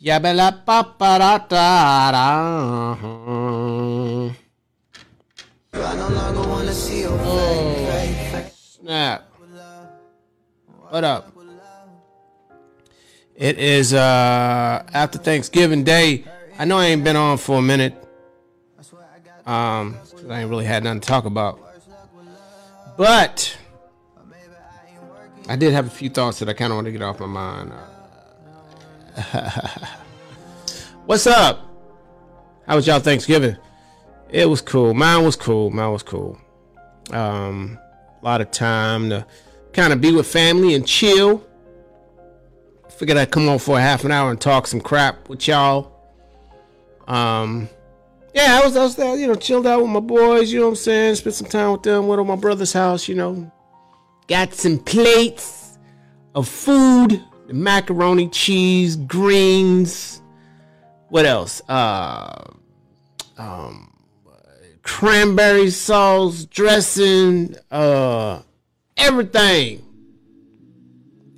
Yabba pa pa da da da. Oh, snap. What up? It is uh after Thanksgiving Day. I know I ain't been on for a minute. Um, I ain't really had nothing to talk about. But I did have a few thoughts that I kind of want to get off my mind. What's up? How was y'all Thanksgiving? It was cool. Mine was cool. Mine was cool. Um, a lot of time to kind of be with family and chill. Figured I'd come on for a half an hour and talk some crap with y'all. Um, yeah, I was, I was there, you know, chilled out with my boys, you know what I'm saying? Spent some time with them, went to my brother's house, you know. Got some plates of food, macaroni, cheese, greens. What else? Uh, um, cranberry sauce, dressing, uh, everything.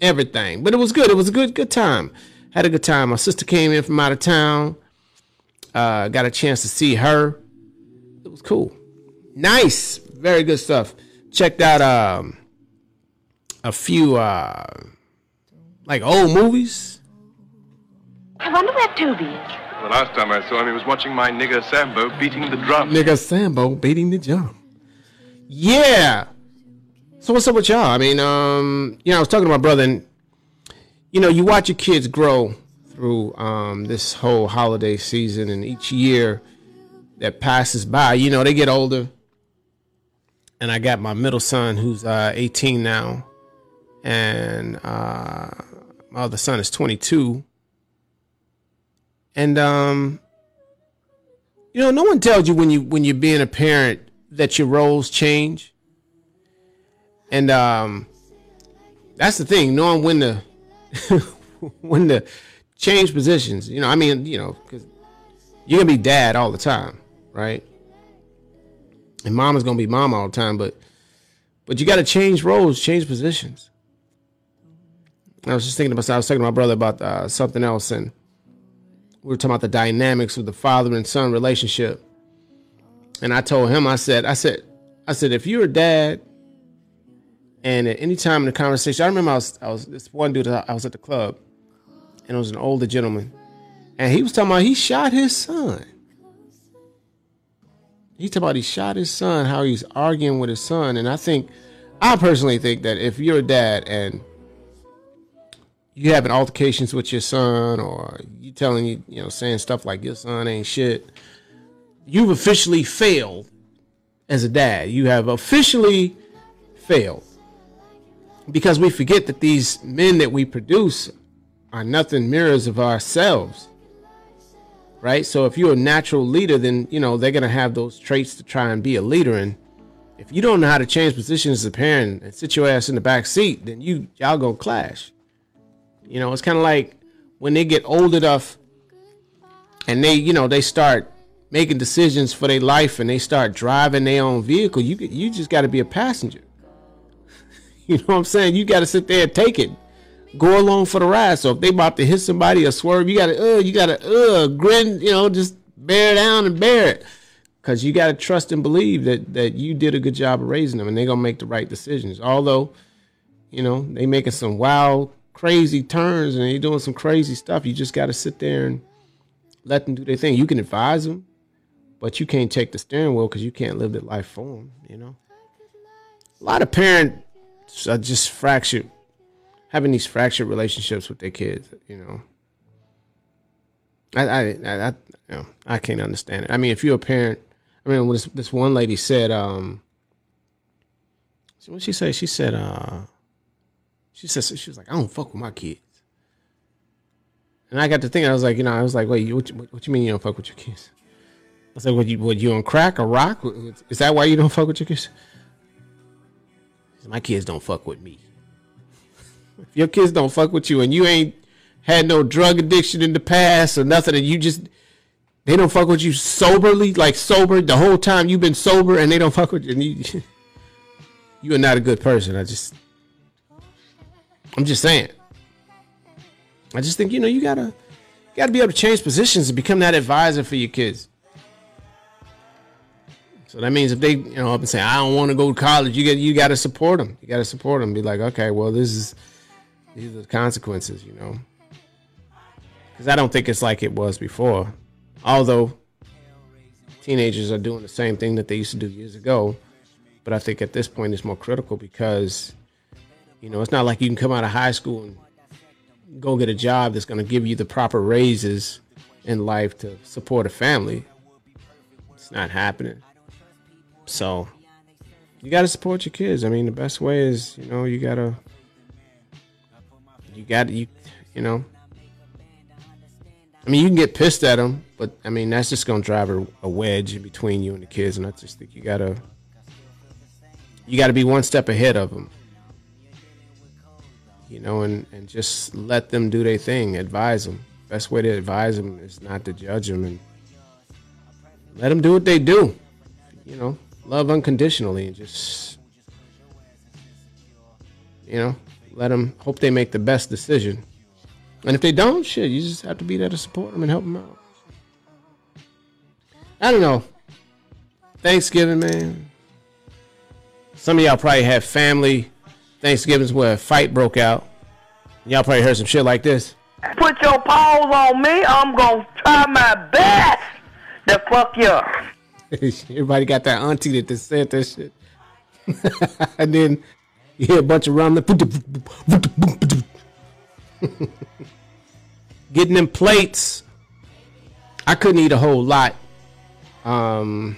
Everything. But it was good. It was a good, good time. Had a good time. My sister came in from out of town. Uh, got a chance to see her. It was cool. Nice. Very good stuff. Checked out um a few uh like old movies. I wonder where Toby is. The last time I saw him, he was watching my nigger Sambo beating the drum. Nigga Sambo beating the drum. Yeah. So what's up with y'all? I mean, um, you know, I was talking to my brother, and you know, you watch your kids grow through um this whole holiday season, and each year that passes by, you know, they get older. And I got my middle son who's uh 18 now, and uh my other son is 22. And um you know, no one tells you when you when you're being a parent that your roles change. And um that's the thing, knowing when to when to change positions. You know, I mean, you know, because you're gonna be dad all the time, right? And mama's gonna be mom all the time, but but you gotta change roles, change positions. I was just thinking about I was talking to my brother about uh, something else and we were talking about the dynamics of the father and son relationship. And I told him, I said, I said, I said, if you're a dad, and at any time in the conversation, I remember I was, I was this one dude, I was at the club, and it was an older gentleman, and he was talking about he shot his son. He talking about he shot his son, how he's arguing with his son, and I think, I personally think that if you're a dad and you having altercations with your son or you telling you you know saying stuff like your son ain't shit. You've officially failed as a dad. You have officially failed. Because we forget that these men that we produce are nothing mirrors of ourselves right? So if you're a natural leader then you know they're to have those traits to try and be a leader. And if you don't know how to change positions as a parent and sit your ass in the back seat then you y'all gonna clash you know, it's kind of like when they get old enough and they, you know, they start making decisions for their life and they start driving their own vehicle. You you just got to be a passenger. you know what I'm saying? You got to sit there and take it. Go along for the ride. So if they about to hit somebody or swerve, you got to uh, you got to uh, grin. You know, just bear down and bear it. Cause you got to trust and believe that that you did a good job of raising them, and they're gonna make the right decisions. Although, you know, they making some wild crazy turns and they're doing some crazy stuff. You just got to sit there and let them do their thing. You can advise them, but you can't take the steering wheel because you can't live their life for them. You know, a lot of parents are just fractured, having these fractured relationships with their kids. You know, I I I, I, you know, I can't understand it. I mean, if you're a parent, I mean, this this one lady said, um, what she say? She said, uh she said she was like, I don't fuck with my kids. And I got to thinking, I was like, you know, I was like, wait, what, what, what you mean you don't fuck with your kids? I was like, what you what you on crack or rock? Is that why you don't fuck with your kids? My kids don't fuck with me. if your kids don't fuck with you and you ain't had no drug addiction in the past or nothing, and you just they don't fuck with you soberly, like sober the whole time you've been sober, and they don't fuck with you. And you, you are not a good person. I just I'm just saying. I just think you know you gotta you got to be able to change positions and become that advisor for your kids. So that means if they, you know, up and say, "I don't want to go to college," you get you got to support them. You got to support them. Be like, okay, well, this is these are the consequences, you know. Because I don't think it's like it was before. Although teenagers are doing the same thing that they used to do years ago, but I think at this point it's more critical because, you know, it's not like you can come out of high school and go get a job that's going to give you the proper raises in life to support a family. It's not happening. So you got to support your kids. I mean, the best way is, you know, you got to, you got to, you, you know, I mean, you can get pissed at them, but I mean, that's just going to drive a, a wedge between you and the kids. And I just think you got to, you got to be one step ahead of them you know, and, and just let them do their thing. Advise them. Best way to advise them is not to judge them and let them do what they do. You know, love unconditionally and just, you know, let them hope they make the best decision. And if they don't, shit, you just have to be there to support them and help them out. I don't know. Thanksgiving, man. Some of y'all probably have family Thanksgiving's where a fight broke out. Y'all probably heard some shit like this. Put your paws on me. I'm gonna try my best to fuck you up. Everybody got that auntie that said that shit. and then you hear a bunch of rumbling. Getting them plates. I couldn't eat a whole lot. Um,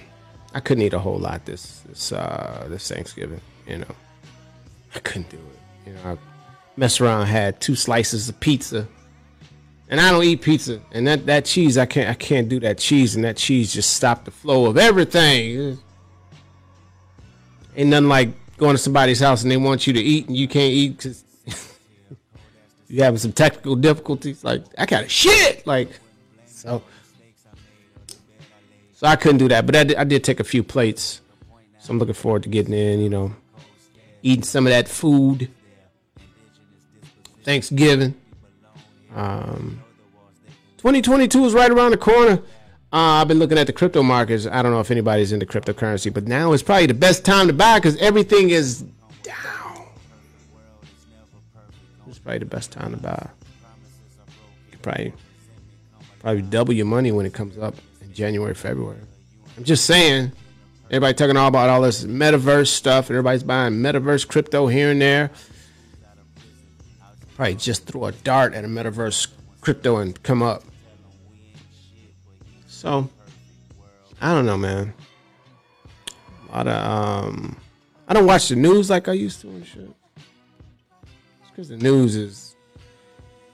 I couldn't eat a whole lot this this uh this Thanksgiving. You know, I couldn't do it. You know, I messed around, had two slices of pizza, and I don't eat pizza. And that that cheese, I can't I can't do that cheese, and that cheese just stopped the flow of everything. Ain't nothing like going to somebody's house and they want you to eat and you can't eat because you having some technical difficulties. Like I got a shit. Like so. So I couldn't do that, but I did, I did take a few plates. So I'm looking forward to getting in, you know, eating some of that food. Thanksgiving. Um, 2022 is right around the corner. Uh, I've been looking at the crypto markets. I don't know if anybody's into cryptocurrency, but now is probably the best time to buy because everything is down. It's probably the best time to buy. You probably probably double your money when it comes up in January, February. I'm just saying. Everybody talking all about all this metaverse stuff, and everybody's buying metaverse crypto here and there. Probably just throw a dart at a metaverse crypto and come up. So, I don't know, man. A lot of um, I don't watch the news like I used to and shit. It's because the news is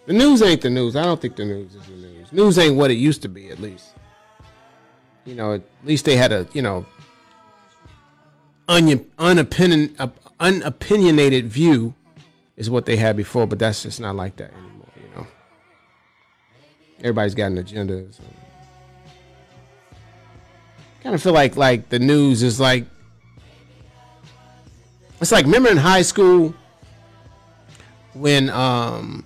the news ain't the news. I don't think the news is the news. News ain't what it used to be, at least. You know, at least they had a you know onion, unopinion, unopinionated view is what they had before, but that's just not like that anymore. You know, everybody's got an agenda. So. Kind of feel like like the news is like it's like remember in high school when um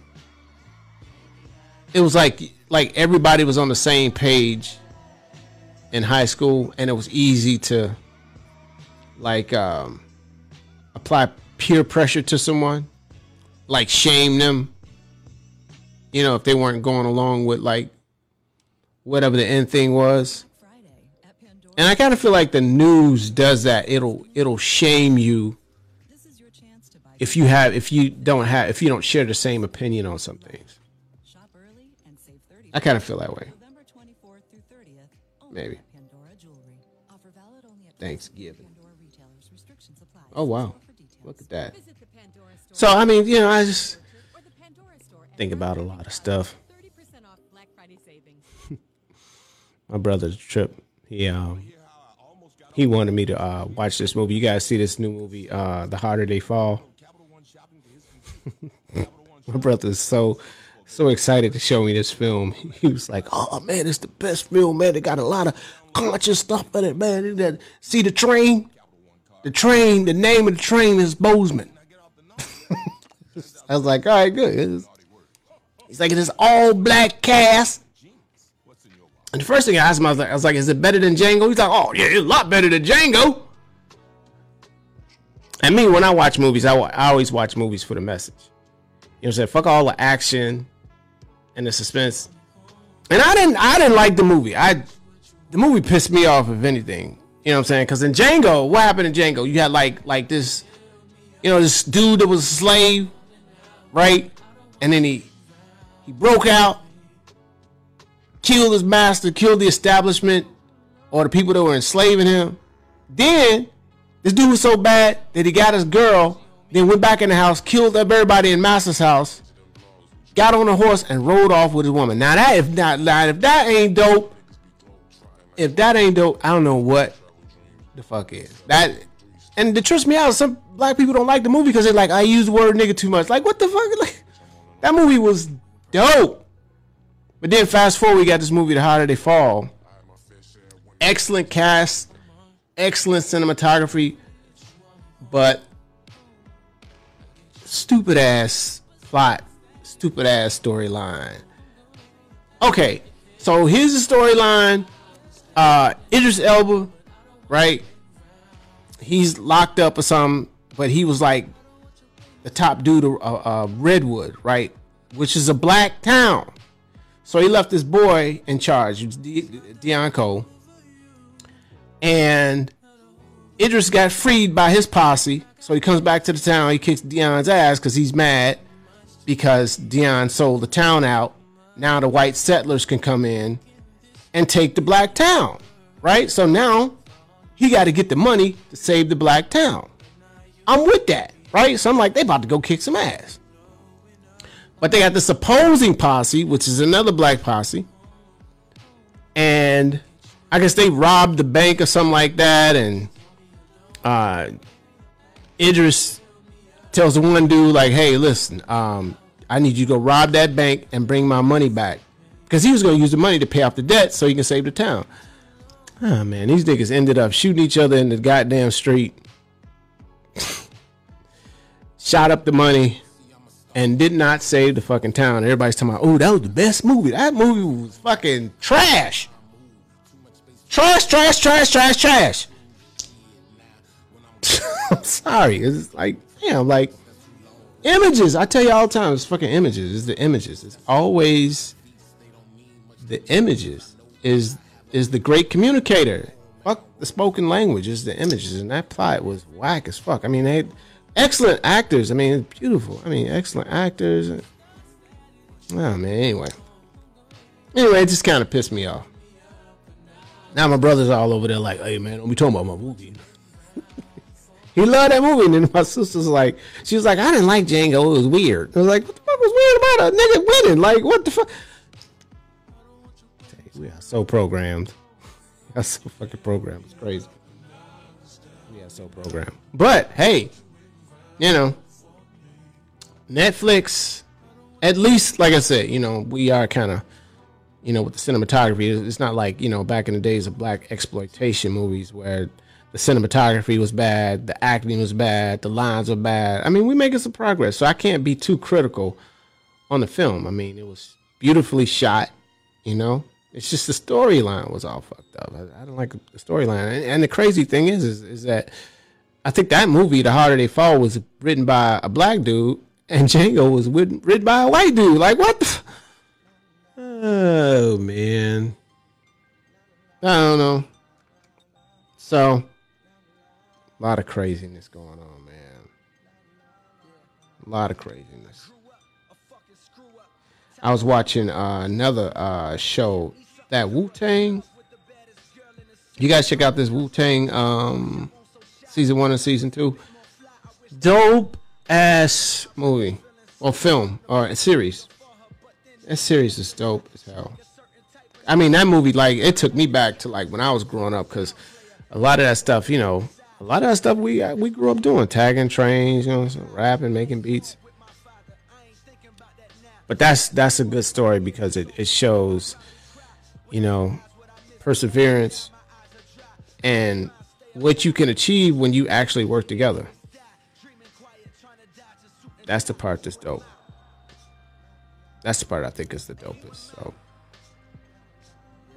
it was like like everybody was on the same page in high school and it was easy to like um apply peer pressure to someone like shame them you know if they weren't going along with like whatever the end thing was. And i kind of feel like the news does that. It'll it'll shame you if you have if you don't have if you don't share the same opinion on some things. I kind of feel that way maybe. thanksgiving. oh wow. Look at that. So i mean you know i just think about a lot of stuff. my brother's trip he um he wanted me to uh, watch this movie. You guys see this new movie uh the harder they fall? My brother is so so excited to show me this film. He was like, "Oh man, it's the best film, man. It got a lot of conscious stuff in it, man. That see the train, the train. The name of the train is Bozeman." I was like, "All right, good." He's like, "It's all black cast. And the first thing I asked him, I was like, I was like, is it better than Django? He's like, oh yeah, it's a lot better than Django. And me, when I watch movies, I, I always watch movies for the message. You know what I'm saying? Fuck all the action and the suspense. And I didn't I didn't like the movie. I the movie pissed me off if anything. You know what I'm saying? Because in Django, what happened in Django? You had like like this, you know, this dude that was a slave, right? And then he he broke out, killed his master, killed the establishment or the people that were enslaving him. Then this dude was so bad that he got his girl, then went back in the house, killed everybody in master's house, got on a horse and rode off with his woman. Now that if not, if that ain't dope, if that ain't dope, I don't know what the fuck is that. And to trust me out, some black people don't like the movie because they're like, I use the word nigga too much. Like, what the fuck? Like, that movie was dope. But then fast forward, we got this movie, The Harder They Fall. Excellent cast, excellent cinematography, but stupid ass plot, stupid ass storyline. Okay, so here's the storyline. Uh, Idris Elba, right? He's locked up or something, but he was like the top dude of uh, uh, Redwood, right? Which is a black town. So he left this boy in charge, De- Dion Cole. And Idris got freed by his posse. So he comes back to the town. He kicks Dion's ass because he's mad because Dion sold the town out. Now the white settlers can come in and take the black town, right? So now he got to get the money to save the black town. I'm with that, right? So I'm like, they about to go kick some ass. But they got this opposing posse, which is another black posse. And I guess they robbed the bank or something like that. And uh, Idris tells the one dude, like, hey, listen, um, I need you to go rob that bank and bring my money back. Because he was going to use the money to pay off the debt so he can save the town. Oh, man, these niggas ended up shooting each other in the goddamn street. Shot up the money and did not save the fucking town. Everybody's talking about, oh, that was the best movie. That movie was fucking trash. Trash, trash, trash, trash, trash. I'm sorry. It's like, damn, like images. I tell you all the time, it's fucking images. It's the images. It's always the images is is the great communicator. Fuck the spoken language is the images, and that plot was whack as fuck. I mean, they excellent actors. I mean, it's beautiful. I mean, excellent actors. Oh man. Anyway, anyway, it just kind of pissed me off. Now my brother's all over there like, hey man, don't be talking about my movie. He loved that movie, and then my sister's like, she was like, I didn't like Django. It was weird. I was like, what the fuck was weird about a nigga winning? Like, what the fuck? We are so programmed. We are so fucking programmed. It's crazy. We are so programmed. But hey, you know, Netflix, at least, like I said, you know, we are kind of, you know, with the cinematography, it's not like, you know, back in the days of black exploitation movies where the cinematography was bad, the acting was bad, the lines were bad. I mean, we're making some progress, so I can't be too critical on the film. I mean, it was beautifully shot, you know. It's just the storyline was all fucked up. I, I don't like the storyline. And, and the crazy thing is, is, is that I think that movie, The Harder They Fall, was written by a black dude, and Django was written, written by a white dude. Like what? The f- oh man, I don't know. So, a lot of craziness going on, man. A lot of craziness. I was watching uh, another uh, show, that Wu Tang. You guys check out this Wu Tang um, season one and season two. Dope ass movie or film or series. That series is dope as hell. I mean, that movie like it took me back to like when I was growing up because a lot of that stuff, you know, a lot of that stuff we uh, we grew up doing, tagging trains, you know, rapping, making beats. But that's that's a good story because it, it shows, you know, perseverance and what you can achieve when you actually work together. That's the part that's dope. That's the part I think is the dopest. So,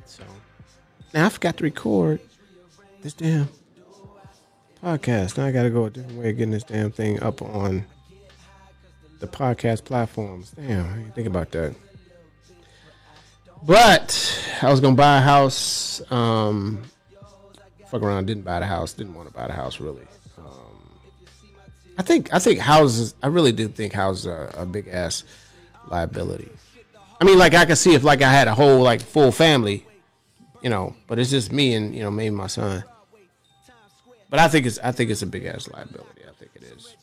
so Now I forgot to record this damn podcast. Now I got to go a different way of getting this damn thing up on the podcast platforms. Damn, I didn't think about that. But I was gonna buy a house. Um, fuck around, didn't buy the house. Didn't want to buy the house really. Um, I think I think houses. I really do think houses are a big ass liability. I mean, like I could see if like I had a whole like full family, you know, but it's just me and you know maybe my son. But I think it's I think it's a big ass liability. I think it is.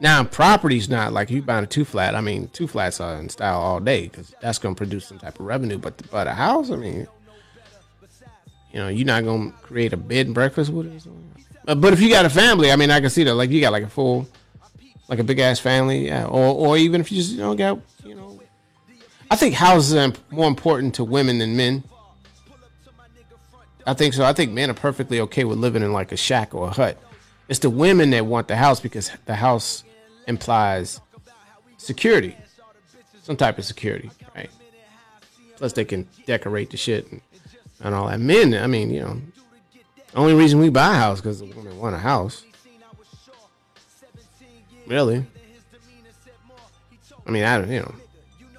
Now, property's not like you buying a two flat. I mean, two flats are in style all day because that's going to produce some type of revenue. But but a house, I mean, you know, you're not going to create a bed and breakfast with it. But if you got a family, I mean, I can see that. Like you got like a full, like a big ass family, yeah. Or or even if you just you know got you know, I think houses are more important to women than men. I think so. I think men are perfectly okay with living in like a shack or a hut. It's the women that want the house because the house implies security, some type of security, right? Plus, they can decorate the shit and, and all that. Men, I mean, you know, only reason we buy a house because the women want a house. Really? I mean, I don't, you know.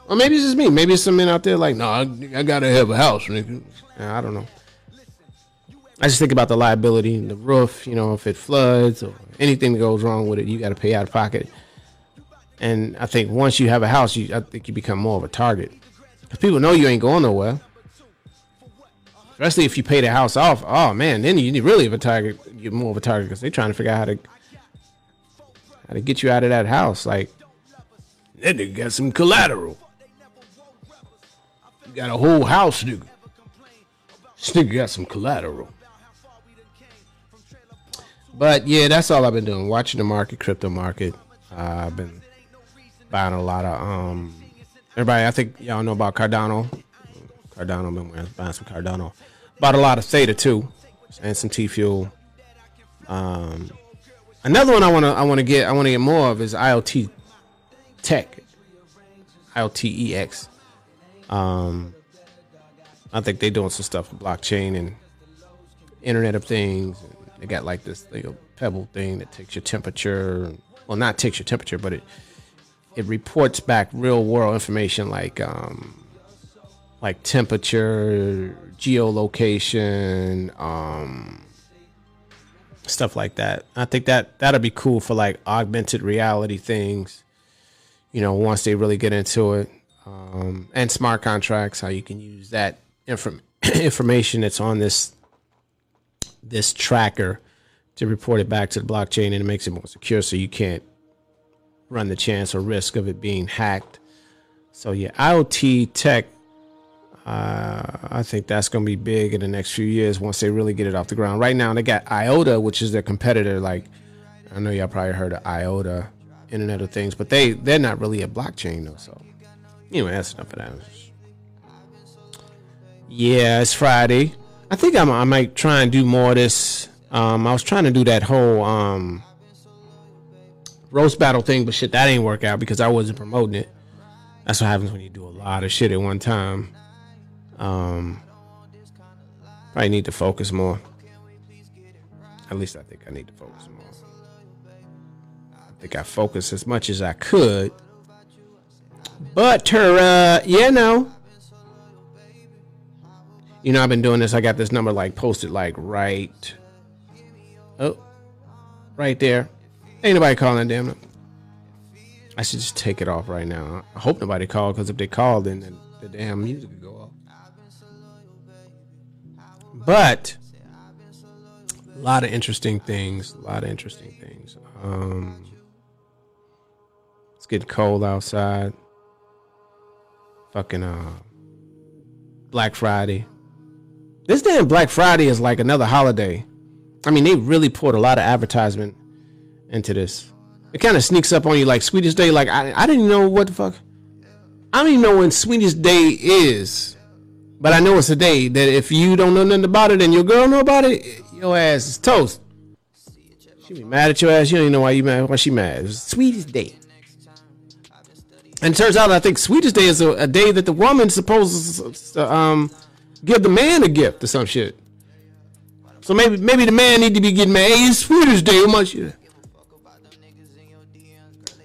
Or maybe it's just me. Maybe it's some men out there like, no, I, I gotta have a house, nigga. I don't know. I just think about the liability, and the roof. You know, if it floods or anything that goes wrong with it, you got to pay out of pocket. And I think once you have a house, you I think you become more of a target because people know you ain't going nowhere. Especially if you pay the house off. Oh man, then you really have a target. You're more of a target because they're trying to figure out how to how to get you out of that house. Like that nigga got some collateral. You got a whole house, nigga. This nigga got some collateral. But yeah, that's all I've been doing. Watching the market, crypto market. Uh, I've been buying a lot of um. Everybody, I think y'all know about Cardano. Cardano, been buying some Cardano. Bought a lot of Theta too, and some TFuel. Um, another one I wanna I wanna get I wanna get more of is IoT Tech. IoTeX. Um, I think they're doing some stuff with blockchain and Internet of Things. They got like this little pebble thing that takes your temperature. Well, not takes your temperature, but it it reports back real world information like um like temperature, geolocation, um stuff like that. I think that that'll be cool for like augmented reality things. You know, once they really get into it, um, and smart contracts, how you can use that inform- information that's on this this tracker to report it back to the blockchain and it makes it more secure so you can't run the chance or risk of it being hacked. So yeah, IoTeX uh, I think that's going to be big in the next few years once they really get it off the ground. Right now, they got IOTA, which is their competitor. Like, I know y'all probably heard of IOTA, Internet of Things, but they they're not really a blockchain though. So, anyway, that's enough of that. Yeah, it's Friday. I think I'm, I might try and do more of this. Um, I was trying to do that whole um, roast battle thing, but shit, that ain't work out because I wasn't promoting it. That's what happens when you do a lot of shit at one time. Um, probably need to focus more. At least I think I need to focus more. I think I focused as much as I could. But her, uh, yeah, no. You know, I've been doing this. I got this number like posted like right. Oh, right there. Ain't nobody calling, damn it. I should just take it off right now. I hope nobody called because if they called, then the, the damn music would go off. But a lot of interesting things. A lot of interesting things. Um, it's getting cold outside. Fucking uh, Black Friday. This damn Black Friday is like another holiday. I mean, they really poured a lot of advertisement into this. It kind of sneaks up on you like Sweetest Day. Like I, I didn't know what the fuck. I don't even know when Sweetest Day is, but I know it's a day that if you don't know nothing about it and your girl know about it, your ass is toast. She be mad at your ass. You don't even know why you mad. Why she mad? It's Sweetest Day. And it turns out, I think Sweetest Day is a, a day that the woman supposed to um give the man a gift or some shit. So maybe maybe the man need to be getting mad. Hey, it's Sweetest Day. How much?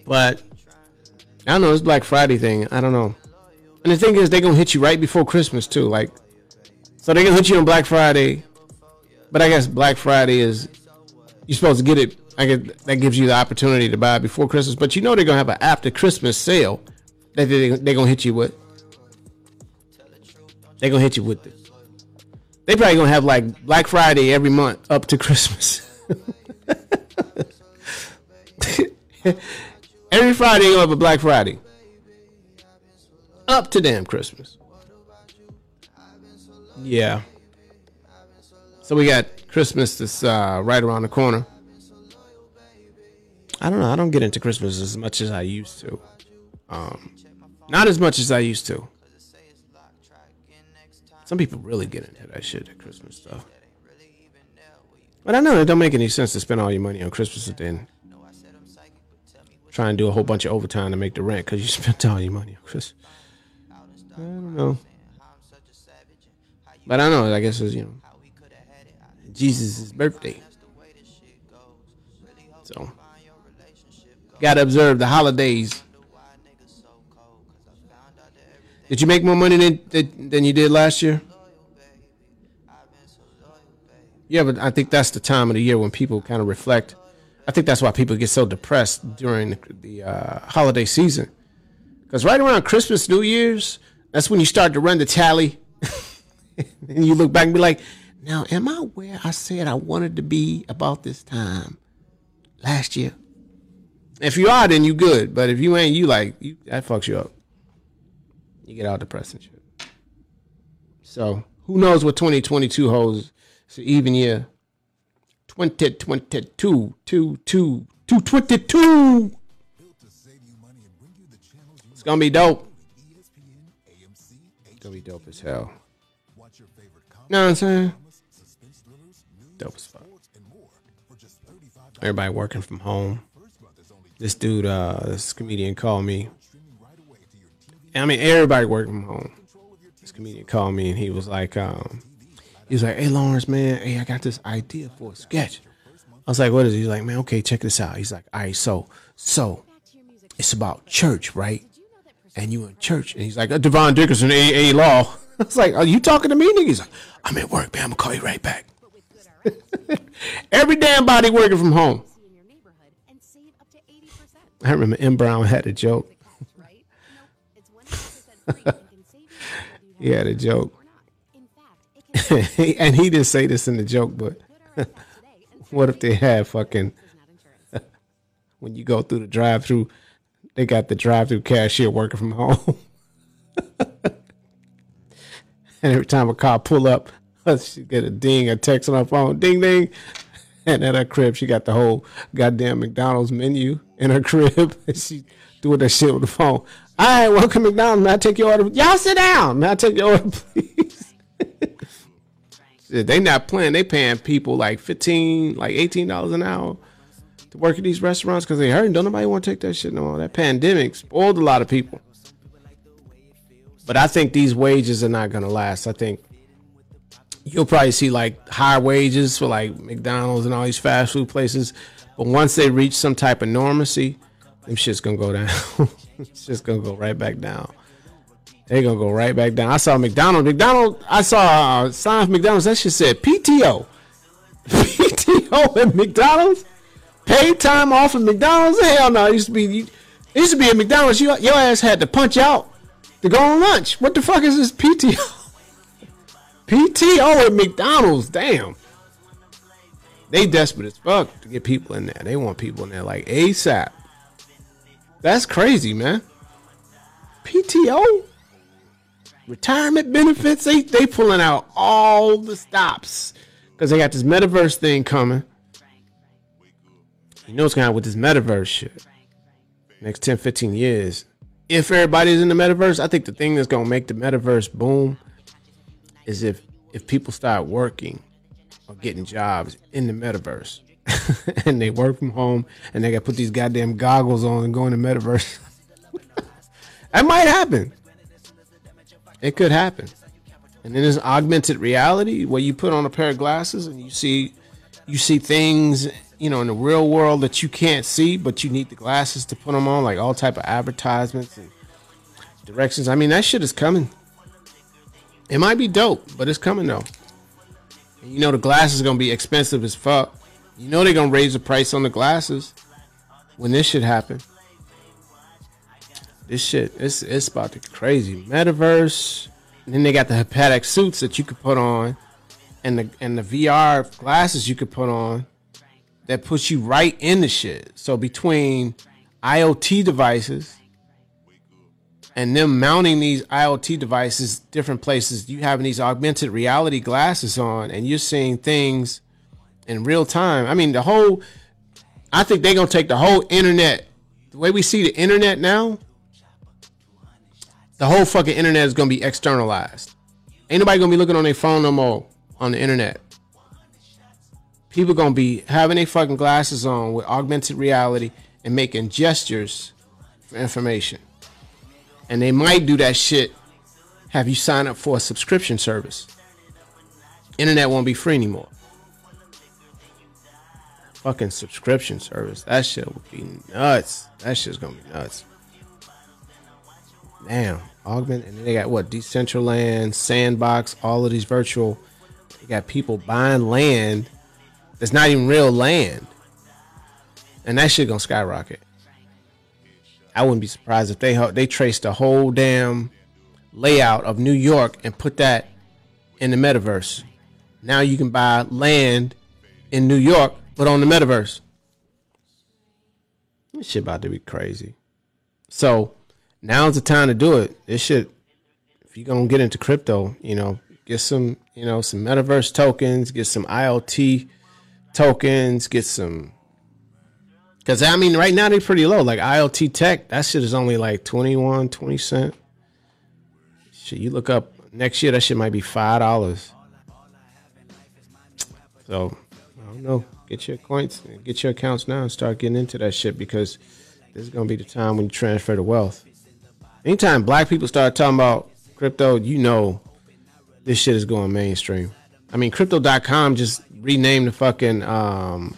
But I don't know. It's Black Friday thing. I don't know. And the thing is, they gonna hit you right before Christmas too. Like, so they gonna hit you on Black Friday. But I guess Black Friday is you're supposed to get it. I get that gives you the opportunity to buy before Christmas. But you know they're gonna have an after Christmas sale that they they gonna hit you with. They gonna hit you with it. They probably gonna have like Black Friday every month up to Christmas. every Friday you have a Black Friday. Up to damn Christmas. Yeah. So we got Christmas that's uh, right around the corner. I don't know. I don't get into Christmas as much as I used to. Um, not as much as I used to. Some people really get into that shit, that Christmas stuff. But I know it don't make any sense to spend all your money on Christmas and then try and do a whole bunch of overtime to make the rent because you spent all your money on Christmas. I don't know. But I know, I guess it's, you know, Jesus' birthday. So, gotta observe the holidays. Did you make more money than than, you did last year? Yeah, but I think that's the time of the year when people kind of reflect. I think that's why people get so depressed during the, the uh, holiday season. Because right around Christmas, New Year's, that's when you start to run the tally. and you look back and be like, now, am I where I said I wanted to be about this time last year? If you are, then you good. But if you ain't, you like, you, that fucks you up. You get all depressed and shit. So, who knows what 2022 holds? It's an even year. 2022. 2, 2, 222. It's gonna be dope. It's gonna be dope as hell. Know what I'm saying? Dope as fuck. Everybody working from home. This dude, uh, this comedian called me. I mean, everybody working from home. This comedian called me and he was like, um, he was like, "Hey Lawrence, man, hey, I got this idea for a sketch." I was like, "What is it?" He's like, "Man, okay, check this out." He's like, "All right, so, so, it's about church, right? And you in church?" And he's like, uh, "Devon Dickerson, AA Law." I was like, "Are you talking to me?" nigga?" He's like, "I'm at work, man. I'm gonna call you right back." Every damn body working from home. in your neighborhood and save up to 80%, I remember M. Brown had a joke. He had a joke. and he didn't say this in the joke, but what if they had fucking when you go through the drive through, they got the drive through cashier working from home. and every time a car pull up, she get a ding, a text on her phone, ding ding. And at her crib, she got the whole goddamn McDonald's menu in her crib. And she doing that shit with the phone. All right, welcome to McDonald's. May I take your order? Y'all sit down. May I take your order, please? They not playing. They paying people like fifteen, like eighteen dollars an hour to work at these restaurants because they heard don't nobody want to take that shit no more. That pandemic spoiled a lot of people. But I think these wages are not gonna last. I think you'll probably see like higher wages for like McDonald's and all these fast food places. But once they reach some type of normalcy, them shit's gonna go down. it's just gonna go right back down. They gonna go right back down. I saw McDonald's. McDonald. I saw uh, a sign for McDonald's. That shit said PTO. PTO at McDonald's. Paid time off at McDonald's. Hell no. It used to be. It used to be at McDonald's. You, your ass had to punch out to go on lunch. What the fuck is this PTO? PTO at McDonald's. Damn. They desperate as fuck to get people in there. They want people in there like ASAP. That's crazy, man. PTO? Retirement benefits? They they pulling out all the stops. Because they got this metaverse thing coming. You know what's to happen with this metaverse shit. Next 10, 15 years. If everybody's in the metaverse, I think the thing that's going to make the metaverse boom is if if people start working or getting jobs in the metaverse and they work from home and they got to put these goddamn goggles on and go in the metaverse. that might happen. It could happen. And then there's augmented reality where you put on a pair of glasses and you see you see things, you know, in the real world that you can't see, but you need the glasses to put them on, like all type of advertisements and directions. I mean, that shit is coming. It might be dope, but it's coming though. And you know the glasses are gonna be expensive as fuck. You know they're gonna raise the price on the glasses when this shit happen. This shit, it's it's about to crazy. Metaverse. And then they got the haptic suits that you could put on, and the and the VR glasses you could put on, that puts you right in the shit. So between IoT devices and them mounting these IoT devices different places, you having these augmented reality glasses on, and you're seeing things in real time. I mean, the whole. I think they're gonna take the whole internet, the way we see the internet now. The whole fucking internet is gonna be externalized. Ain't nobody gonna be looking on their phone no more on the internet. People gonna be having their fucking glasses on with augmented reality and making gestures for information. And they might do that shit. Have you sign up for a subscription service? Internet won't be free anymore. Fucking subscription service. That shit would be nuts. That shit's gonna be nuts. Damn. Augment and then they got what? Decentraland, Sandbox, all of these virtual. They got people buying land that's not even real land. And that shit gonna skyrocket. I wouldn't be surprised if they they traced the whole damn layout of New York and put that in the metaverse. Now you can buy land in New York, but on the metaverse. This shit about to be crazy. So now's the time to do it. This shit, if you're gonna get into crypto, you know, get some, you know, some metaverse tokens, get some IoT tokens, get some because I mean, right now they're pretty low. Like IoTeX, that shit is only like 21, 20 cent. Shit, you look up next year, that shit might be five dollars. So I don't know. Get your coins, get your accounts now, and start getting into that shit because this is gonna be the time when you transfer the wealth. Anytime black people start talking about crypto, you know this shit is going mainstream. I mean, crypto.com just renamed the fucking um,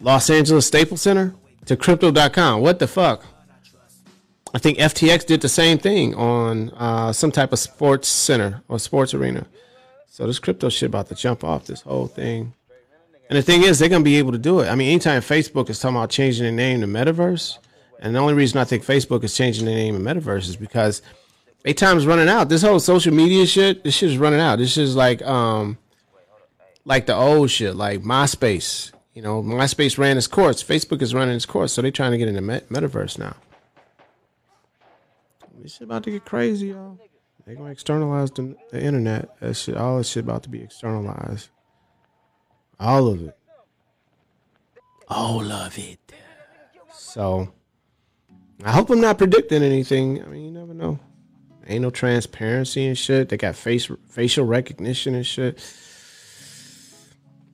Los Angeles Staples Center to crypto.com. What the fuck? I think FTX did the same thing on uh, some type of sports center or sports arena. So this crypto shit about to jump off this whole thing. And the thing is, they're gonna be able to do it. I mean, anytime Facebook is talking about changing their name to Metaverse, and the only reason I think Facebook is changing their name to Metaverse is because their time's running out. This whole social media shit, this shit is running out. This is like um like the old shit, like MySpace. You know, MySpace ran its course. Facebook is running its course, so they're trying to get into met- metaverse now. This shit about to get crazy, y'all. They're gonna externalize the, the internet. That shit, all this shit about to be externalized. All of it. All of it. So, I hope I'm not predicting anything. I mean, you never know. Ain't no transparency and shit. They got face facial recognition and shit.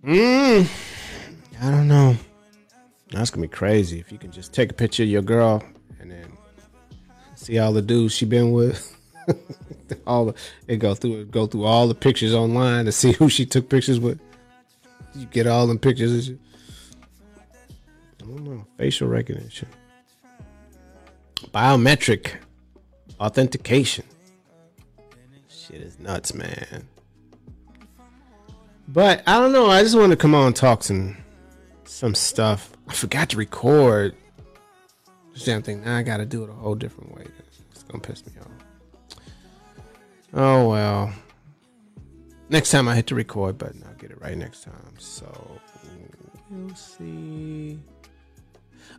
Mm, I don't know. That's gonna be crazy if you can just take a picture of your girl and then see all the dudes she been with. all the it go through go through all the pictures online to see who she took pictures with. You get all them pictures. I don't know. Facial recognition, biometric authentication. Shit is nuts, man. But I don't know. I just want to come on and talk some some stuff. I forgot to record. This damn thing. Now I got to do it a whole different way. It's gonna piss me off. Oh well. Next time I hit the record button, get it right next time. So we'll see.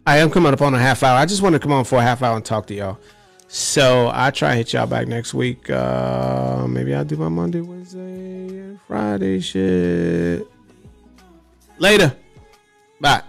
I am coming up on a half hour. I just want to come on for a half hour and talk to y'all. So I'll try and hit y'all back next week. Uh, maybe I'll do my Monday, Wednesday, Friday shit. Later. Bye.